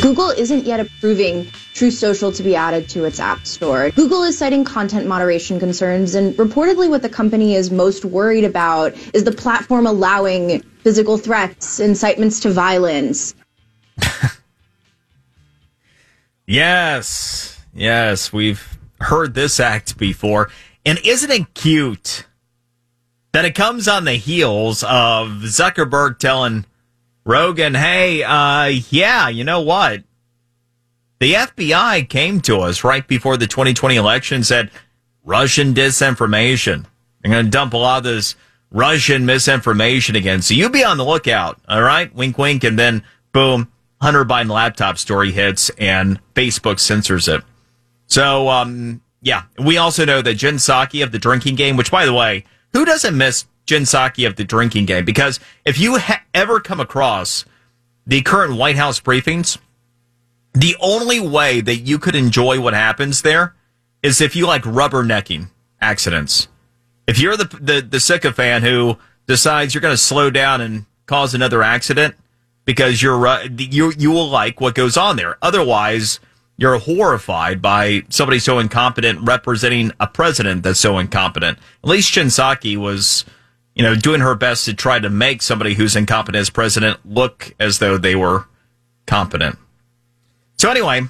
Google isn't yet approving Truth Social to be added to its App Store. Google is citing content moderation concerns, and reportedly, what the company is most worried about is the platform allowing physical threats, incitements to violence. yes, yes, we've heard this act before. And isn't it cute that it comes on the heels of Zuckerberg telling Rogan, hey, uh, yeah, you know what? The FBI came to us right before the 2020 election, said Russian disinformation. They're going to dump a lot of this Russian misinformation again. So you be on the lookout. All right. Wink, wink. And then boom, Hunter Biden laptop story hits and Facebook censors it. So, um, yeah, we also know that Jen Psaki of the drinking game, which by the way, who doesn't miss Jen Psaki of the drinking game? Because if you ha- ever come across the current White House briefings, the only way that you could enjoy what happens there is if you like rubbernecking accidents. If you're the the, the sycophant who decides you're going to slow down and cause another accident because you're uh, you you will like what goes on there. Otherwise, you're horrified by somebody so incompetent representing a president that's so incompetent. At least Jen Psaki was, you know, doing her best to try to make somebody who's incompetent as president look as though they were competent. So anyway,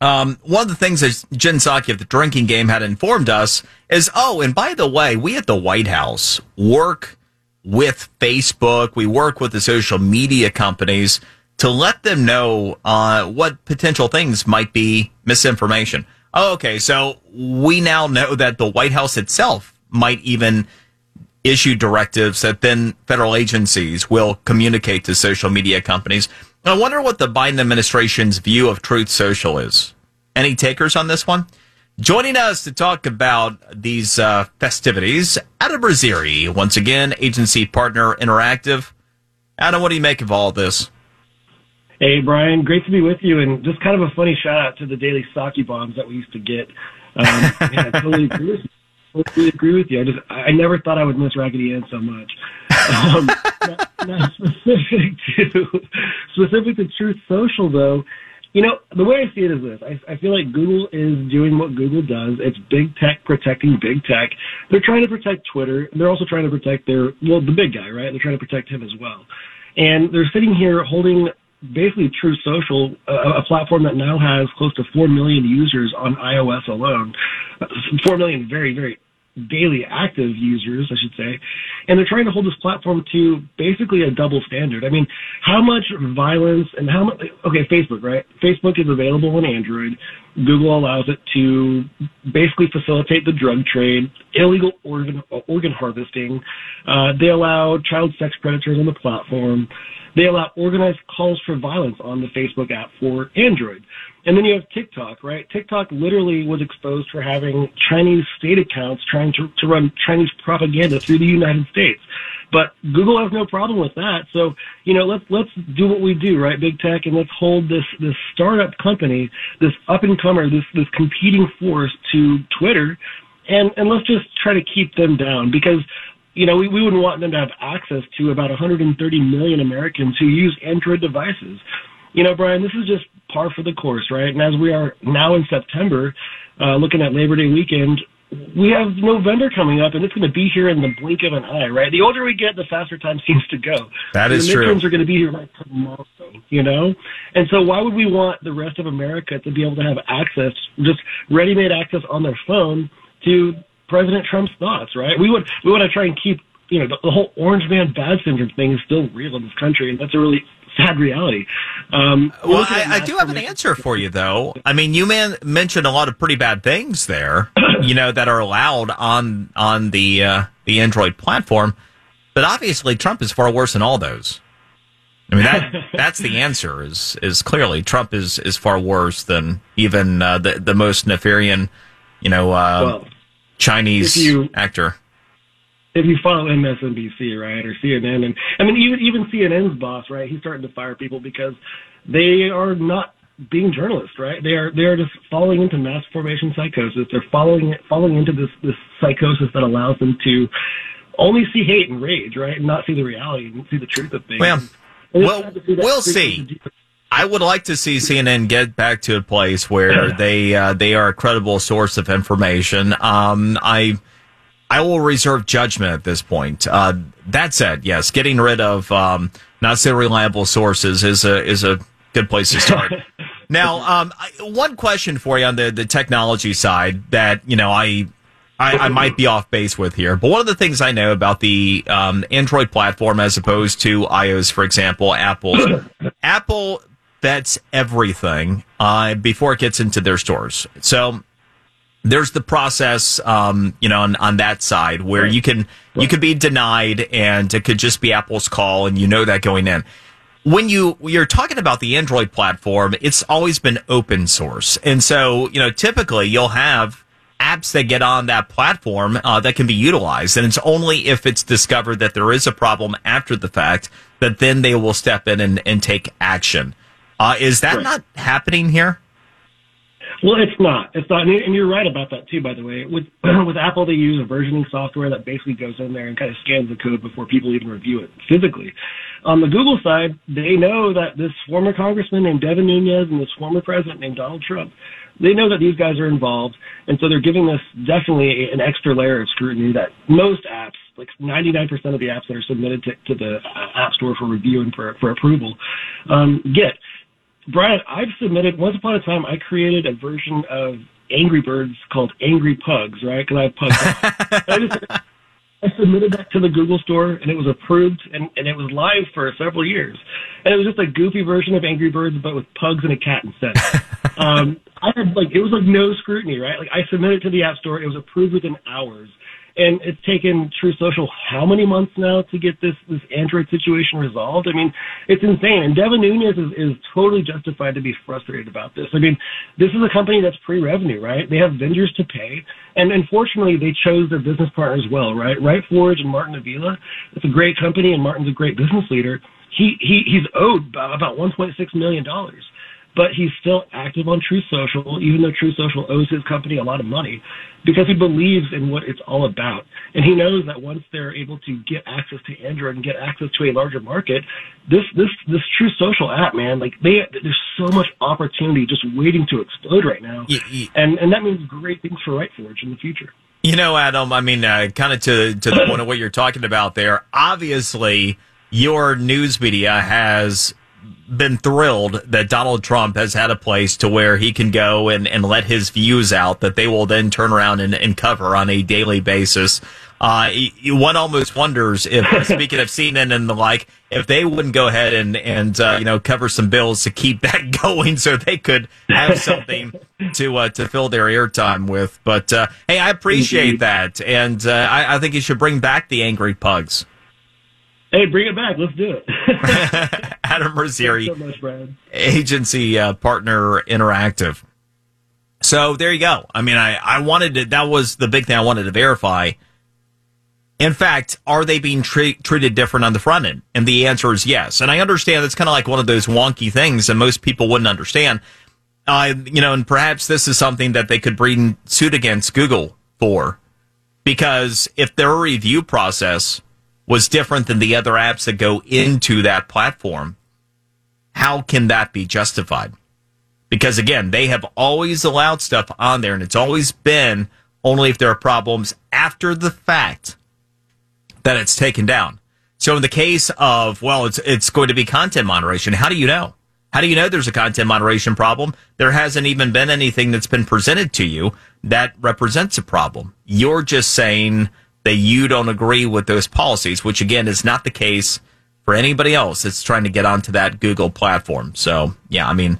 um, one of the things that Jen Psaki of the drinking game had informed us is, oh, and by the way, we at the White House work with Facebook. We work with the social media companies to let them know uh, what potential things might be misinformation. Oh, okay. So we now know that the White House itself might even issue directives that then federal agencies will communicate to social media companies. I wonder what the Biden administration's view of Truth Social is. Any takers on this one? Joining us to talk about these uh, festivities, Adam Rizzeri, once again, agency partner interactive. Adam, what do you make of all this? Hey, Brian, great to be with you. And just kind of a funny shout out to the daily Psaki bombs that we used to get. Um, yeah, totally. Totally agree with you. I just, I never thought I would miss Raggedy Ann so much. Um, not, not specific to, specific to Truth Social though, you know, the way I see it is this. I, I feel like Google is doing what Google does. It's big tech protecting big tech. They're trying to protect Twitter. They're also trying to protect their, well, the big guy, right? They're trying to protect him as well. And they're sitting here holding basically Truth Social, a, a, platform that now has close to 4 million users on iOS alone. 4 million very, very daily active users, I should say. And they're trying to hold this platform to basically a double standard. I mean, how much violence and how much, okay, Facebook, right? Facebook is available on Android. Google allows it to basically facilitate the drug trade, illegal organ, organ harvesting. Uh, they allow child sex predators on the platform. They allow organized calls for violence on the Facebook app for Android. And then you have TikTok, right? TikTok literally was exposed for having Chinese state accounts trying to, to run Chinese propaganda through the United States. But Google has no problem with that. So, you know, let's, let's do what we do, right? Big tech and let's hold this, this startup company, this up and comer, this, this competing force to Twitter and, and let's just try to keep them down because you know, we, we wouldn't want them to have access to about 130 million Americans who use Android devices. You know, Brian, this is just par for the course, right? And as we are now in September, uh, looking at Labor Day weekend, we have November coming up, and it's going to be here in the blink of an eye, right? The older we get, the faster time seems to go. That is the true. The midterms are going to be here like tomorrow, you know? And so why would we want the rest of America to be able to have access, just ready-made access on their phone to President Trump's thoughts, right? We would we want to try and keep you know the, the whole orange man bad syndrome thing is still real in this country, and that's a really sad reality. Um, well, I, I do have an answer for you, though. I mean, you man mentioned a lot of pretty bad things there, you know, that are allowed on on the uh, the Android platform, but obviously Trump is far worse than all those. I mean that that's the answer is is clearly Trump is is far worse than even uh, the the most nefarious, you know, uh, well, Chinese you, actor. If you follow MSNBC, right, or CNN, and I mean even even CNN's boss, right, he's starting to fire people because they are not being journalists, right? They are they are just falling into mass formation psychosis. They're following falling into this this psychosis that allows them to only see hate and rage, right, and not see the reality and see the truth of things. Well, well we'll see. I would like to see CNN get back to a place where they uh, they are a credible source of information. Um, I I will reserve judgment at this point. Uh, that said, yes, getting rid of um, not so reliable sources is a is a good place to start. now, um, I, one question for you on the the technology side that you know I I, I, might be off base with here. But one of the things I know about the um, Android platform as opposed to iOS, for example, Apple, Apple vets everything uh, before it gets into their stores. So there's the process, um, you know, on, on that side where you can you could be denied, and it could just be Apple's call, and you know that going in. When you you're talking about the Android platform, it's always been open source, and so you know typically you'll have apps that get on that platform uh, that can be utilized. And it's only if it's discovered that there is a problem after the fact that then they will step in and, and take action. Uh, is that right. not happening here? Well, it's not. It's not, and you're right about that too. By the way, with with Apple, they use a versioning software that basically goes in there and kind of scans the code before people even review it physically. On the Google side, they know that this former congressman named Devin Nunes and this former president named Donald Trump they know that these guys are involved, and so they're giving this definitely an extra layer of scrutiny that most apps, like 99% of the apps that are submitted to, to the App Store for review and for, for approval, um, get. Brian, I've submitted, once upon a time, I created a version of Angry Birds called Angry Pugs, right? Because I have pugs. I, just, I submitted that to the Google store and it was approved and, and it was live for several years. And it was just a goofy version of Angry Birds, but with pugs and a cat instead. um, I had like it was like no scrutiny, right? Like I submitted to the App Store, it was approved within hours, and it's taken Truth Social how many months now to get this this Android situation resolved? I mean, it's insane. And Devin Nunes is, is totally justified to be frustrated about this. I mean, this is a company that's pre-revenue, right? They have vendors to pay, and unfortunately, they chose their business partners well, right? RightForge and Martin Avila. It's a great company, and Martin's a great business leader. He he he's owed about 1.6 million dollars but he's still active on Truth Social, even though Truth Social owes his company a lot of money, because he believes in what it's all about. And he knows that once they're able to get access to Android and get access to a larger market, this this this Truth Social app, man, like they there's so much opportunity just waiting to explode right now, yeah, yeah. and and that means great things for RightForge in the future. You know, Adam, I mean, uh, kind of to to the point of what you're talking about there. Obviously, your news media has been thrilled that Donald Trump has had a place to where he can go and, and let his views out that they will then turn around and, and cover on a daily basis. Uh, one almost wonders if, speaking of CNN and the like, if they wouldn't go ahead and, and, uh, you know, cover some bills to keep that going so they could have something to, uh, to fill their airtime with. But, uh, hey, I appreciate that. And, uh, I, I think you should bring back the angry pugs. Hey, bring it back. Let's do it. Adam so much, agency uh, partner interactive. So there you go. I mean, I, I wanted to, that was the big thing I wanted to verify. In fact, are they being tre- treated different on the front end? And the answer is yes. And I understand it's kind of like one of those wonky things that most people wouldn't understand. Uh, you know, and perhaps this is something that they could bring suit against Google for. Because if their review process was different than the other apps that go into that platform, how can that be justified? Because again, they have always allowed stuff on there and it's always been only if there are problems after the fact that it's taken down. So in the case of, well, it's, it's going to be content moderation. How do you know? How do you know there's a content moderation problem? There hasn't even been anything that's been presented to you that represents a problem. You're just saying, that you don't agree with those policies, which again is not the case for anybody else that's trying to get onto that Google platform. So, yeah, I mean,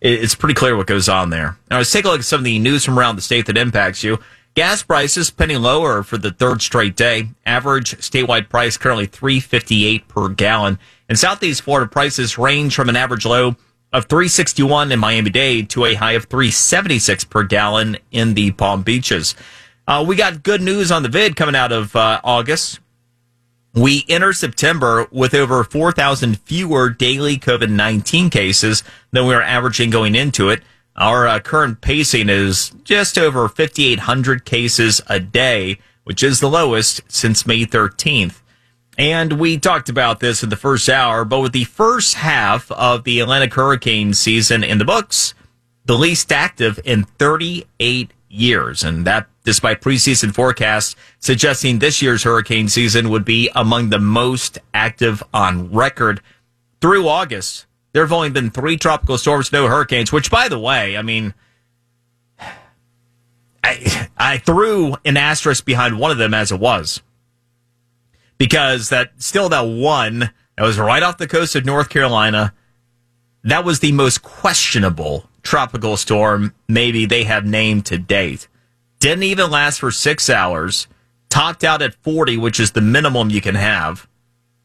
it's pretty clear what goes on there. Now, let's take a look at some of the news from around the state that impacts you. Gas prices penny lower for the third straight day. Average statewide price currently 358 per gallon. In Southeast Florida, prices range from an average low of 361 in Miami-Dade to a high of 376 per gallon in the Palm Beaches. Uh, we got good news on the vid coming out of uh, August. We enter September with over 4,000 fewer daily COVID 19 cases than we were averaging going into it. Our uh, current pacing is just over 5,800 cases a day, which is the lowest since May 13th. And we talked about this in the first hour, but with the first half of the Atlantic hurricane season in the books, the least active in 38 years. And that despite preseason forecasts suggesting this year's hurricane season would be among the most active on record through August. There have only been three tropical storms, no hurricanes, which by the way, I mean, I, I threw an asterisk behind one of them as it was because that still that one that was right off the coast of North Carolina, that was the most questionable tropical storm maybe they have named to date. Didn't even last for six hours. Topped out at 40, which is the minimum you can have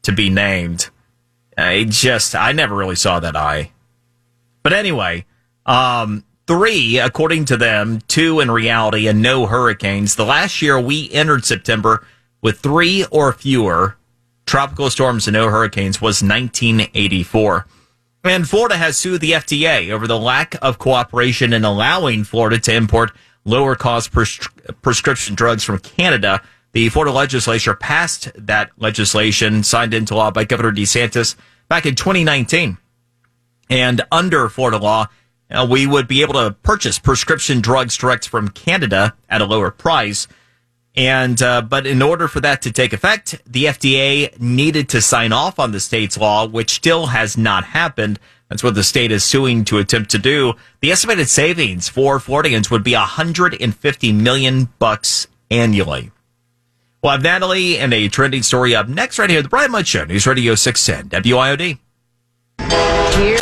to be named. I just, I never really saw that eye. But anyway, um, three, according to them, two in reality, and no hurricanes. The last year we entered September with three or fewer tropical storms and no hurricanes was 1984. And Florida has sued the FDA over the lack of cooperation in allowing Florida to import lower cost pres- prescription drugs from Canada. The Florida legislature passed that legislation signed into law by Governor DeSantis back in 2019. And under Florida law, uh, we would be able to purchase prescription drugs direct from Canada at a lower price. And uh, but in order for that to take effect, the FDA needed to sign off on the state's law, which still has not happened. That's what the state is suing to attempt to do. The estimated savings for Floridians would be 150 million bucks annually. We'll have Natalie and a trending story up next right here. The Brian Mudd Show, News Radio 610 WIOD. Here